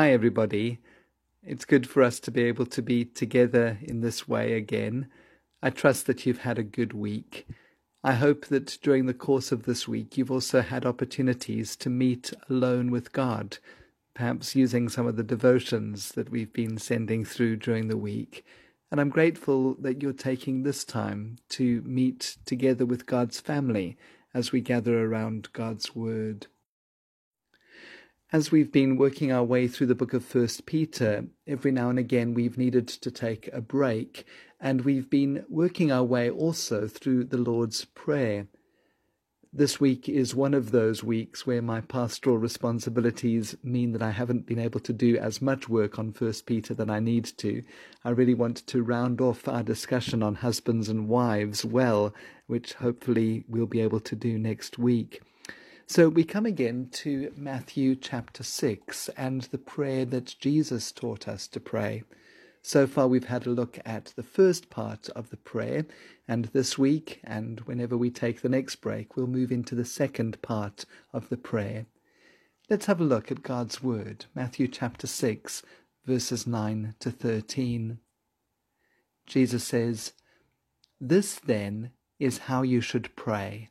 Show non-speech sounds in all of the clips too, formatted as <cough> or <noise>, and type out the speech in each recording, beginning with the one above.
Hi, everybody. It's good for us to be able to be together in this way again. I trust that you've had a good week. I hope that during the course of this week you've also had opportunities to meet alone with God, perhaps using some of the devotions that we've been sending through during the week. And I'm grateful that you're taking this time to meet together with God's family as we gather around God's Word. As we've been working our way through the book of First Peter, every now and again we've needed to take a break, and we've been working our way also through the Lord's Prayer. This week is one of those weeks where my pastoral responsibilities mean that I haven't been able to do as much work on First Peter than I need to. I really want to round off our discussion on husbands and wives well, which hopefully we'll be able to do next week. So we come again to Matthew chapter 6 and the prayer that Jesus taught us to pray. So far, we've had a look at the first part of the prayer, and this week, and whenever we take the next break, we'll move into the second part of the prayer. Let's have a look at God's Word, Matthew chapter 6, verses 9 to 13. Jesus says, This then is how you should pray.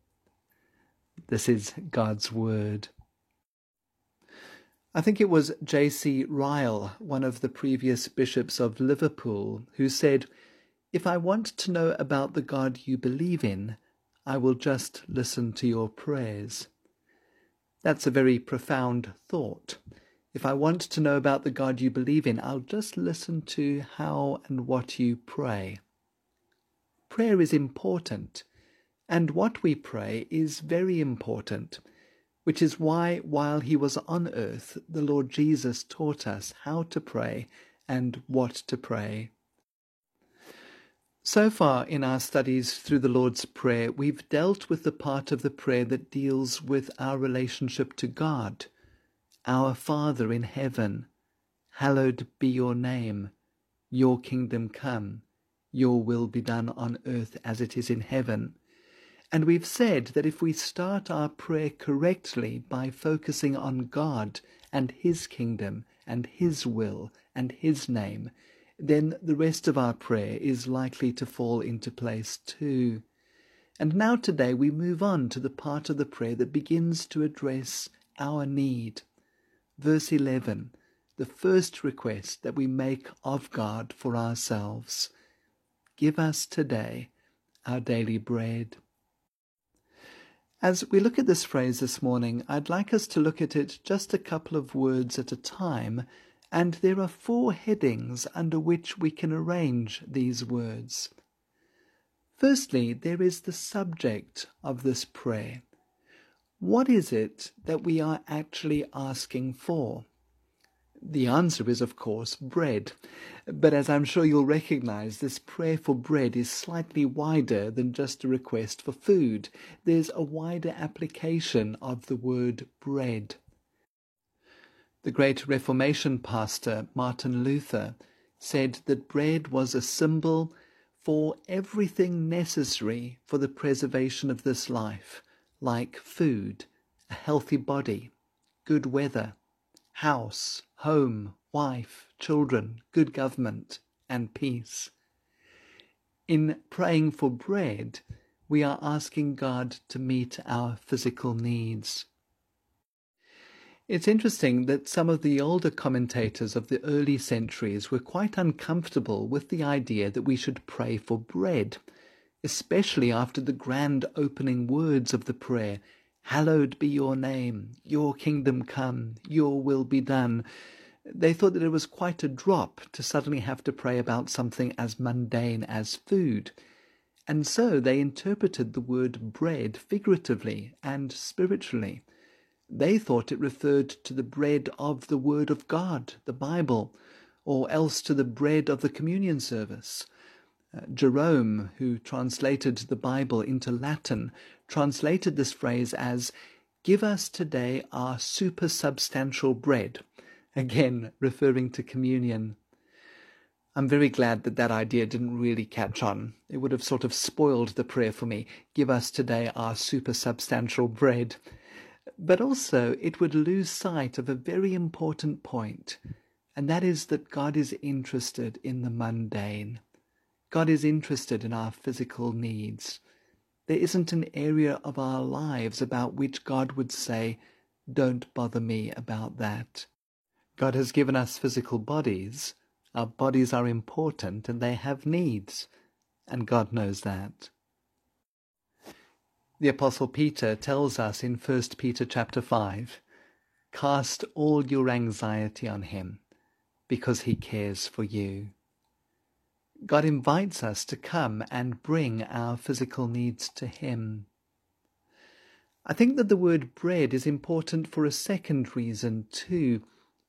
This is God's Word. I think it was J.C. Ryle, one of the previous bishops of Liverpool, who said, If I want to know about the God you believe in, I will just listen to your prayers. That's a very profound thought. If I want to know about the God you believe in, I'll just listen to how and what you pray. Prayer is important. And what we pray is very important, which is why, while he was on earth, the Lord Jesus taught us how to pray and what to pray. So far in our studies through the Lord's Prayer, we've dealt with the part of the prayer that deals with our relationship to God. Our Father in heaven, hallowed be your name, your kingdom come, your will be done on earth as it is in heaven. And we've said that if we start our prayer correctly by focusing on God and His kingdom and His will and His name, then the rest of our prayer is likely to fall into place too. And now today we move on to the part of the prayer that begins to address our need. Verse 11, the first request that we make of God for ourselves. Give us today our daily bread. As we look at this phrase this morning, I'd like us to look at it just a couple of words at a time, and there are four headings under which we can arrange these words. Firstly, there is the subject of this prayer. What is it that we are actually asking for? The answer is, of course, bread. But as I'm sure you'll recognize, this prayer for bread is slightly wider than just a request for food. There's a wider application of the word bread. The great Reformation pastor, Martin Luther, said that bread was a symbol for everything necessary for the preservation of this life, like food, a healthy body, good weather, house, home, wife, children, good government, and peace. In praying for bread, we are asking God to meet our physical needs. It's interesting that some of the older commentators of the early centuries were quite uncomfortable with the idea that we should pray for bread, especially after the grand opening words of the prayer Hallowed be your name, your kingdom come, your will be done. They thought that it was quite a drop to suddenly have to pray about something as mundane as food. And so they interpreted the word bread figuratively and spiritually. They thought it referred to the bread of the Word of God, the Bible, or else to the bread of the communion service. Uh, Jerome, who translated the Bible into Latin, translated this phrase as, Give us today our supersubstantial bread, again referring to communion. I'm very glad that that idea didn't really catch on. It would have sort of spoiled the prayer for me. Give us today our supersubstantial bread. But also, it would lose sight of a very important point, and that is that God is interested in the mundane. God is interested in our physical needs. There isn't an area of our lives about which God would say, Don't bother me about that. God has given us physical bodies. Our bodies are important and they have needs, and God knows that. The apostle Peter tells us in 1 Peter chapter 5, cast all your anxiety on him because he cares for you. God invites us to come and bring our physical needs to Him. I think that the word bread is important for a second reason too.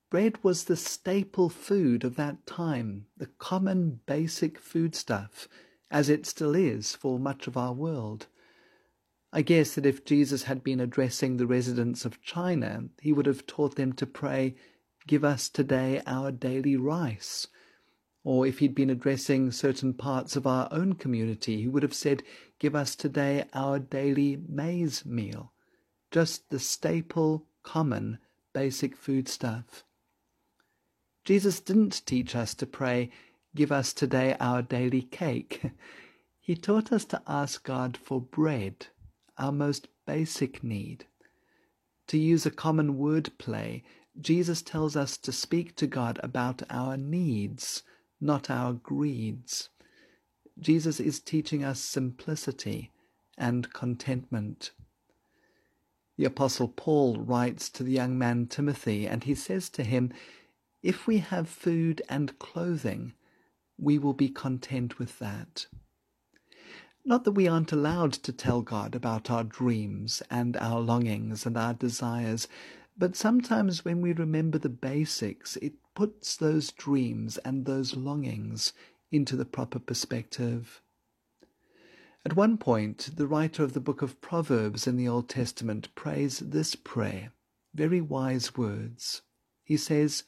Bread was the staple food of that time, the common basic foodstuff, as it still is for much of our world. I guess that if Jesus had been addressing the residents of China, he would have taught them to pray, Give us today our daily rice or if he'd been addressing certain parts of our own community, he would have said, Give us today our daily maize meal, just the staple, common, basic foodstuff. Jesus didn't teach us to pray, Give us today our daily cake. <laughs> He taught us to ask God for bread, our most basic need. To use a common word play, Jesus tells us to speak to God about our needs not our greeds. Jesus is teaching us simplicity and contentment. The Apostle Paul writes to the young man Timothy, and he says to him, If we have food and clothing, we will be content with that. Not that we aren't allowed to tell God about our dreams and our longings and our desires, but sometimes when we remember the basics, it puts those dreams and those longings into the proper perspective. At one point, the writer of the book of Proverbs in the Old Testament prays this prayer, very wise words. He says,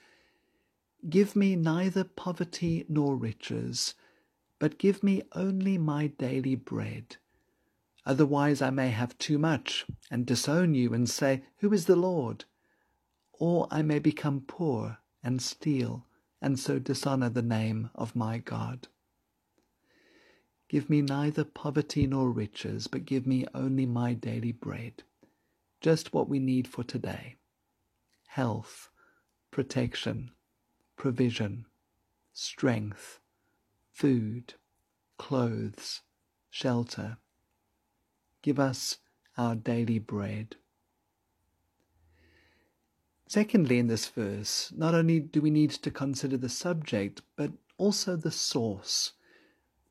Give me neither poverty nor riches, but give me only my daily bread. Otherwise I may have too much and disown you and say, Who is the Lord? Or I may become poor and steal, and so dishonor the name of my God. Give me neither poverty nor riches, but give me only my daily bread, just what we need for today health, protection, provision, strength, food, clothes, shelter. Give us our daily bread. Secondly, in this verse, not only do we need to consider the subject, but also the source.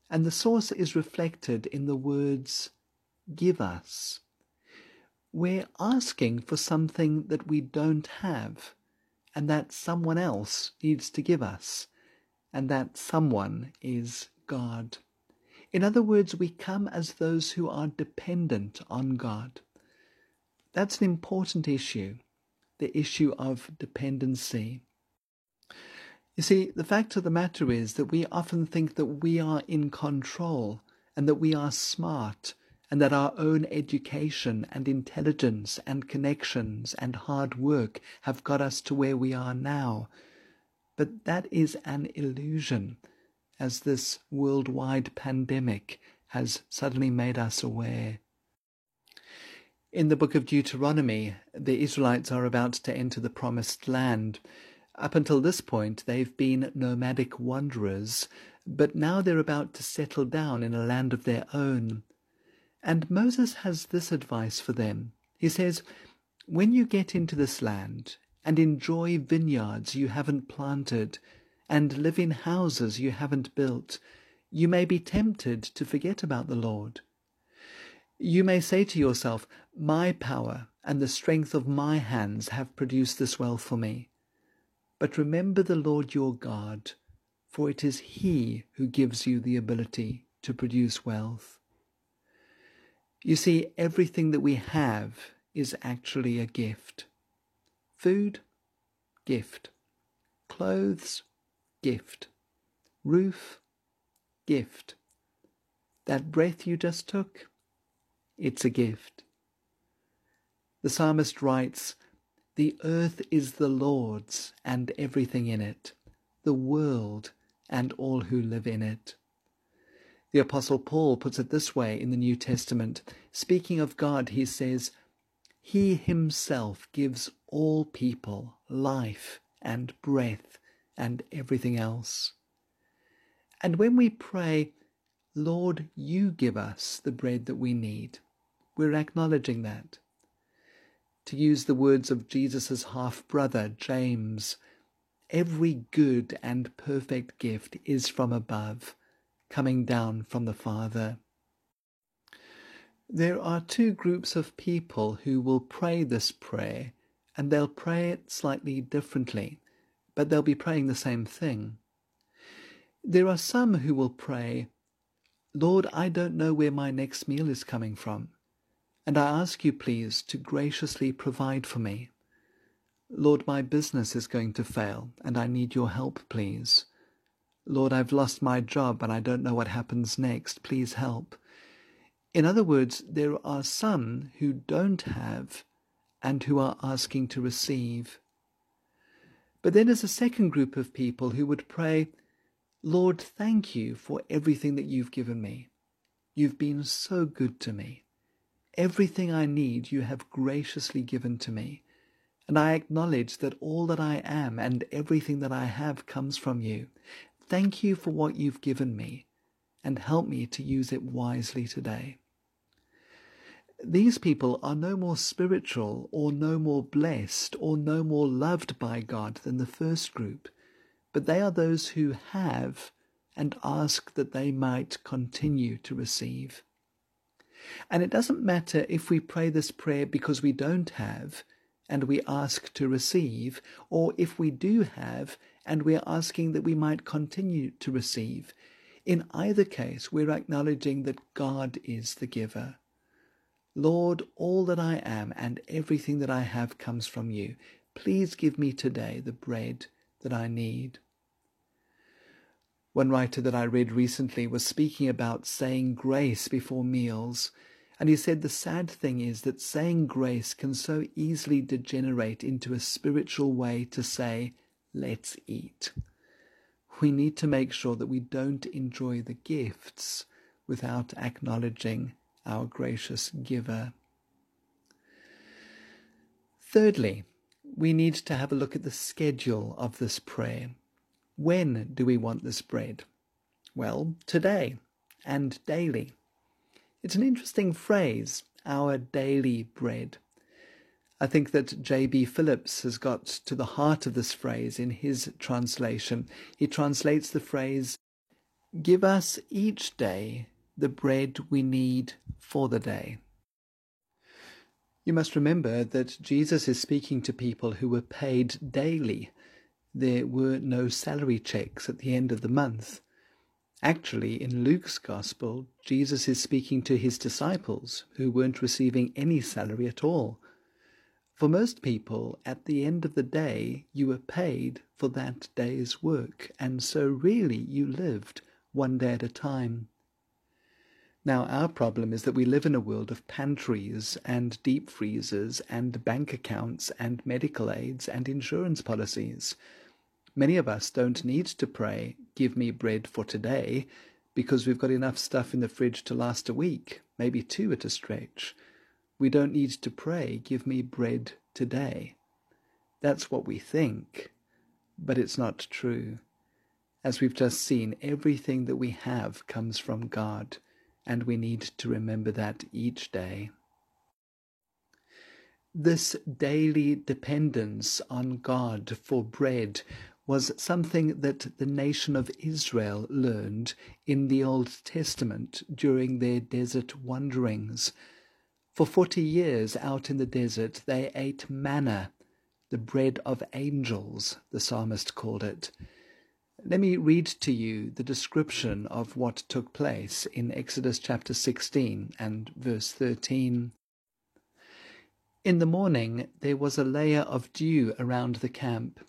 And the source is reflected in the words, give us. We're asking for something that we don't have, and that someone else needs to give us, and that someone is God. In other words, we come as those who are dependent on God. That's an important issue the issue of dependency. You see, the fact of the matter is that we often think that we are in control and that we are smart and that our own education and intelligence and connections and hard work have got us to where we are now. But that is an illusion, as this worldwide pandemic has suddenly made us aware. In the book of Deuteronomy, the Israelites are about to enter the promised land. Up until this point, they've been nomadic wanderers, but now they're about to settle down in a land of their own. And Moses has this advice for them. He says, When you get into this land and enjoy vineyards you haven't planted and live in houses you haven't built, you may be tempted to forget about the Lord. You may say to yourself, My power and the strength of my hands have produced this wealth for me. but remember the Lord your God, for it is He who gives you the ability to produce wealth. You see, everything that we have is actually a gift. Food, gift. Clothes, gift. Roof, gift. That breath you just took, it's a gift. The psalmist writes, The earth is the Lord's and everything in it, the world and all who live in it. The Apostle Paul puts it this way in the New Testament. Speaking of God, he says, He himself gives all people life and breath and everything else. And when we pray, Lord, you give us the bread that we need, we're acknowledging that. To use the words of Jesus' half brother, James, every good and perfect gift is from above, coming down from the Father. There are two groups of people who will pray this prayer, and they'll pray it slightly differently, but they'll be praying the same thing. There are some who will pray, Lord, I don't know where my next meal is coming from and I ask you, please, to graciously provide for me. Lord, my business is going to fail, and I need your help, please. Lord, I've lost my job and I don't know what happens next. Please help. In other words, there are some who don't have and who are asking to receive. But then there's a second group of people who would pray, Lord, thank you for everything that you've given me. You've been so good to me. Everything I need you have graciously given to me, and I acknowledge that all that I am and everything that I have comes from you. Thank you for what you've given me, and help me to use it wisely today. These people are no more spiritual or no more blessed or no more loved by God than the first group, but they are those who have and ask that they might continue to receive. And it doesn't matter if we pray this prayer because we don't have and we ask to receive, or if we do have and we're asking that we might continue to receive. In either case, we're acknowledging that God is the giver. Lord, all that I am and everything that I have comes from you. Please give me today the bread that I need. One writer that I read recently was speaking about saying grace before meals, and he said the sad thing is that saying grace can so easily degenerate into a spiritual way to say, let's eat. We need to make sure that we don't enjoy the gifts without acknowledging our gracious giver. Thirdly, we need to have a look at the schedule of this prayer. When do we want this bread? Well, today and daily. It's an interesting phrase, our daily bread. I think that J.B. Phillips has got to the heart of this phrase in his translation. He translates the phrase, Give us each day the bread we need for the day. You must remember that Jesus is speaking to people who were paid daily there were no salary checks at the end of the month. Actually, in Luke's Gospel, Jesus is speaking to his disciples who weren't receiving any salary at all. For most people, at the end of the day, you were paid for that day's work, and so really you lived one day at a time. Now, our problem is that we live in a world of pantries and deep freezers and bank accounts and medical aids and insurance policies. Many of us don't need to pray, Give me bread for today, because we've got enough stuff in the fridge to last a week, maybe two at a stretch. We don't need to pray, Give me bread today. That's what we think, but it's not true. As we've just seen, everything that we have comes from God, and we need to remember that each day. This daily dependence on God for bread was something that the nation of Israel learned in the Old Testament during their desert wanderings. For forty years out in the desert, they ate manna, the bread of angels, the psalmist called it. Let me read to you the description of what took place in Exodus chapter 16 and verse 13. In the morning there was a layer of dew around the camp.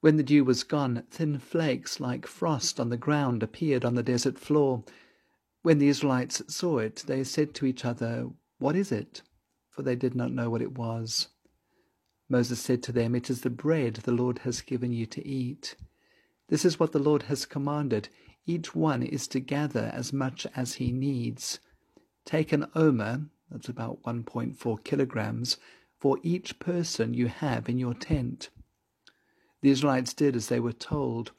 When the dew was gone, thin flakes like frost on the ground appeared on the desert floor. When the Israelites saw it, they said to each other, What is it? For they did not know what it was. Moses said to them, It is the bread the Lord has given you to eat. This is what the Lord has commanded. Each one is to gather as much as he needs. Take an omer, that's about 1.4 kilograms, for each person you have in your tent. The Israelites did as they were told.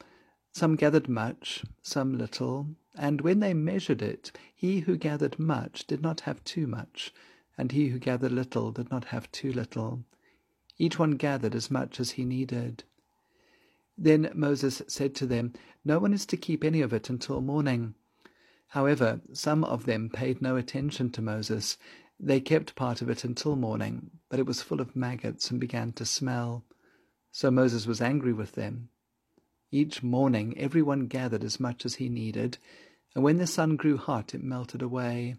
Some gathered much, some little, and when they measured it, he who gathered much did not have too much, and he who gathered little did not have too little. Each one gathered as much as he needed. Then Moses said to them, No one is to keep any of it until morning. However, some of them paid no attention to Moses. They kept part of it until morning, but it was full of maggots and began to smell. So Moses was angry with them. Each morning everyone gathered as much as he needed, and when the sun grew hot it melted away.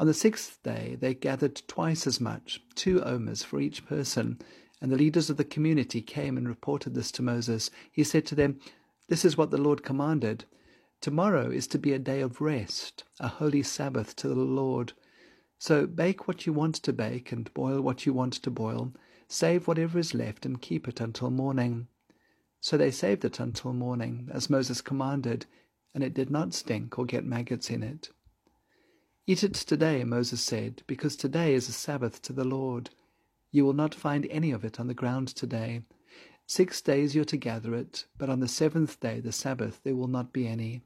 On the sixth day they gathered twice as much, two omers for each person, and the leaders of the community came and reported this to Moses. He said to them, This is what the Lord commanded. Tomorrow is to be a day of rest, a holy Sabbath to the Lord. So bake what you want to bake and boil what you want to boil Save whatever is left and keep it until morning. So they saved it until morning, as Moses commanded, and it did not stink or get maggots in it. Eat it today, Moses said, because today is a Sabbath to the Lord. You will not find any of it on the ground today. Six days you're to gather it, but on the seventh day, the Sabbath, there will not be any.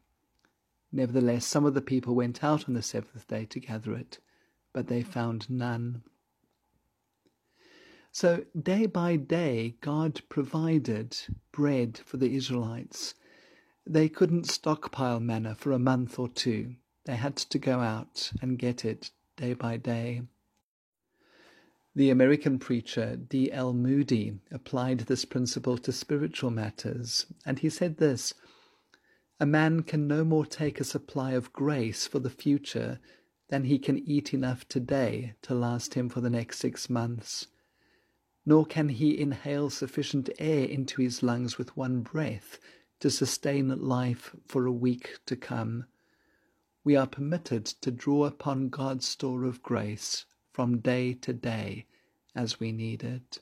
Nevertheless, some of the people went out on the seventh day to gather it, but they found none. So, day by day, God provided bread for the Israelites. They couldn't stockpile manna for a month or two. They had to go out and get it day by day. The American preacher D. L. Moody applied this principle to spiritual matters, and he said this A man can no more take a supply of grace for the future than he can eat enough today to last him for the next six months nor can he inhale sufficient air into his lungs with one breath to sustain life for a week to come. We are permitted to draw upon God's store of grace from day to day as we need it.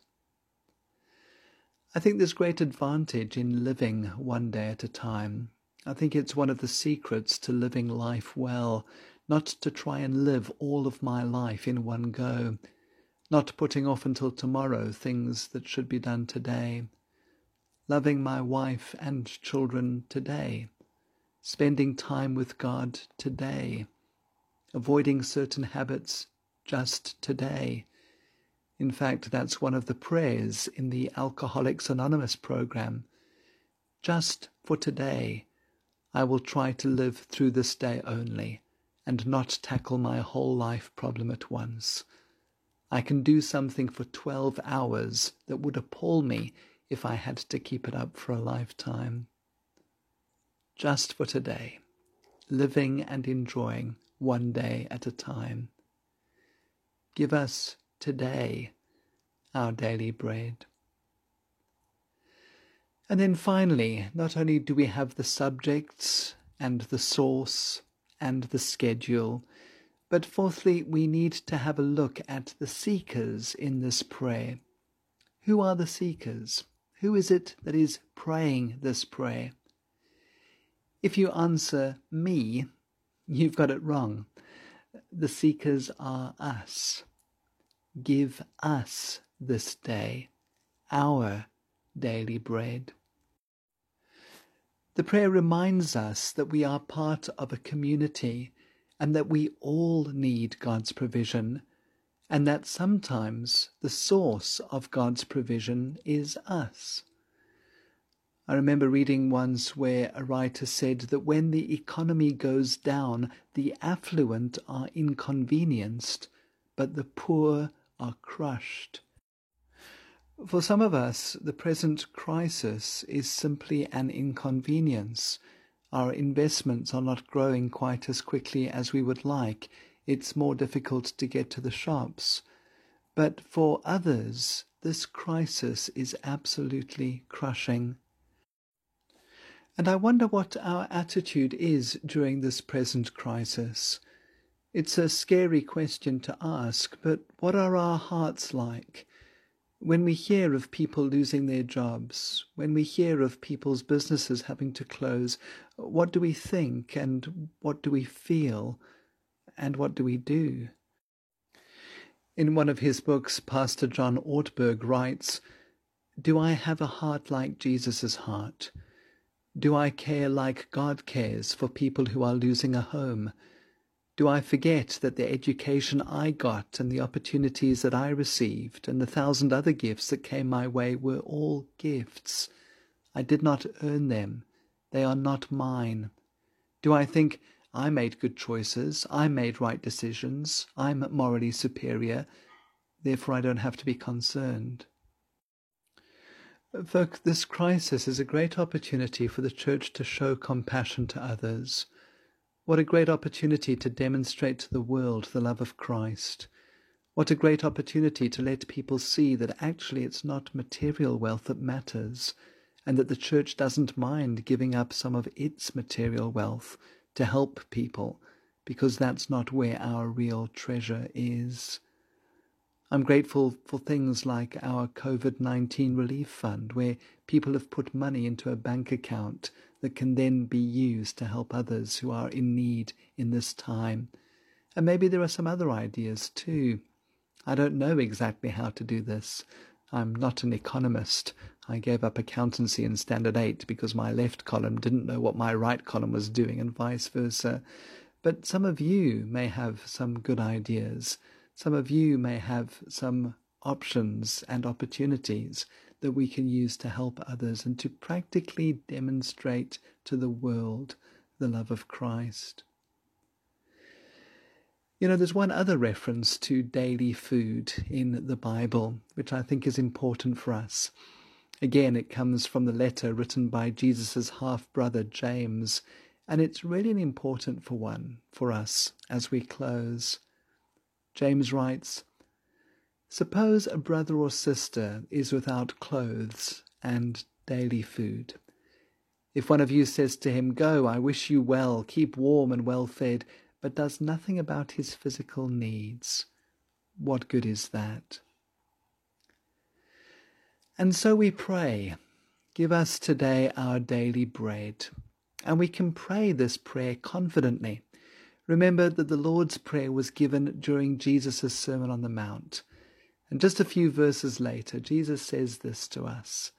I think there's great advantage in living one day at a time. I think it's one of the secrets to living life well, not to try and live all of my life in one go not putting off until tomorrow things that should be done today, loving my wife and children today, spending time with God today, avoiding certain habits just today. In fact, that's one of the prayers in the Alcoholics Anonymous program. Just for today, I will try to live through this day only and not tackle my whole life problem at once. I can do something for 12 hours that would appall me if I had to keep it up for a lifetime. Just for today, living and enjoying one day at a time. Give us today our daily bread. And then finally, not only do we have the subjects and the source and the schedule, but fourthly, we need to have a look at the seekers in this prayer. Who are the seekers? Who is it that is praying this prayer? If you answer me, you've got it wrong. The seekers are us. Give us this day our daily bread. The prayer reminds us that we are part of a community and that we all need God's provision, and that sometimes the source of God's provision is us. I remember reading once where a writer said that when the economy goes down, the affluent are inconvenienced, but the poor are crushed. For some of us, the present crisis is simply an inconvenience. Our investments are not growing quite as quickly as we would like. It's more difficult to get to the shops. But for others, this crisis is absolutely crushing. And I wonder what our attitude is during this present crisis. It's a scary question to ask, but what are our hearts like? When we hear of people losing their jobs, when we hear of people's businesses having to close, what do we think and what do we feel and what do we do? In one of his books, Pastor John Ortberg writes, Do I have a heart like Jesus' heart? Do I care like God cares for people who are losing a home? Do I forget that the education I got and the opportunities that I received and the thousand other gifts that came my way were all gifts? I did not earn them. They are not mine. Do I think I made good choices, I made right decisions, I'm morally superior, therefore I don't have to be concerned? Folk, this crisis is a great opportunity for the Church to show compassion to others. What a great opportunity to demonstrate to the world the love of Christ. What a great opportunity to let people see that actually it's not material wealth that matters, and that the Church doesn't mind giving up some of its material wealth to help people, because that's not where our real treasure is. I'm grateful for things like our COVID 19 relief fund, where people have put money into a bank account that can then be used to help others who are in need in this time. And maybe there are some other ideas too. I don't know exactly how to do this. I'm not an economist. I gave up accountancy in Standard 8 because my left column didn't know what my right column was doing, and vice versa. But some of you may have some good ideas. Some of you may have some options and opportunities that we can use to help others and to practically demonstrate to the world the love of Christ. You know, there's one other reference to daily food in the Bible, which I think is important for us. Again, it comes from the letter written by Jesus' half brother James, and it's really an important for one for us as we close. James writes, Suppose a brother or sister is without clothes and daily food. If one of you says to him, Go, I wish you well, keep warm and well fed, but does nothing about his physical needs, what good is that? And so we pray, Give us today our daily bread. And we can pray this prayer confidently Remember that the Lord's Prayer was given during Jesus' Sermon on the Mount. And just a few verses later, Jesus says this to us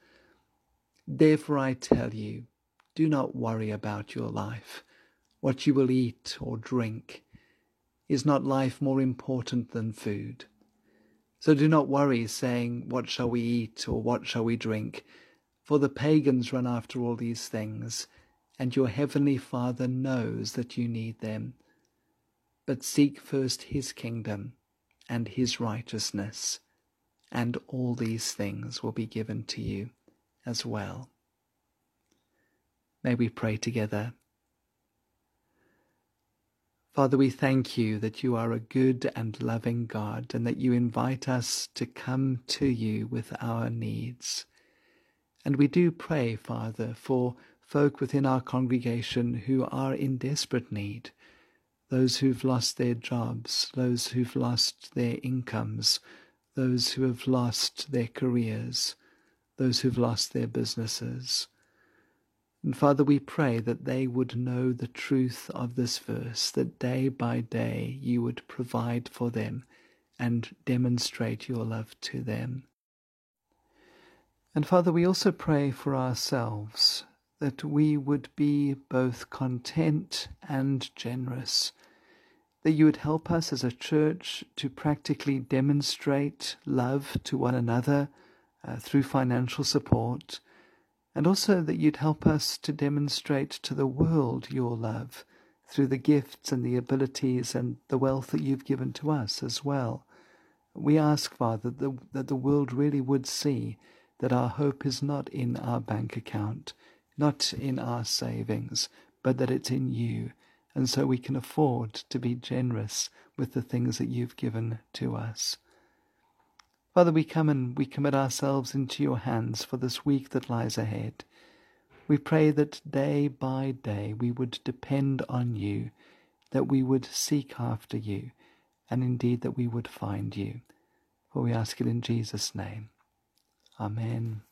Therefore I tell you, do not worry about your life, what you will eat or drink. Is not life more important than food? So do not worry, saying, What shall we eat, or what shall we drink? For the pagans run after all these things, and your heavenly Father knows that you need them but seek first his kingdom and his righteousness, and all these things will be given to you as well. May we pray together. Father, we thank you that you are a good and loving God and that you invite us to come to you with our needs. And we do pray, Father, for folk within our congregation who are in desperate need those who've lost their jobs, those who've lost their incomes, those who have lost their careers, those who've lost their businesses. And Father, we pray that they would know the truth of this verse, that day by day you would provide for them and demonstrate your love to them. And Father, we also pray for ourselves that we would be both content and generous that you would help us as a church to practically demonstrate love to one another uh, through financial support, and also that you'd help us to demonstrate to the world your love through the gifts and the abilities and the wealth that you've given to us as well. We ask, Father, that the, that the world really would see that our hope is not in our bank account, not in our savings, but that it's in you. And so we can afford to be generous with the things that you've given to us. Father, we come and we commit ourselves into your hands for this week that lies ahead. We pray that day by day we would depend on you, that we would seek after you, and indeed that we would find you. For we ask it in Jesus' name. Amen.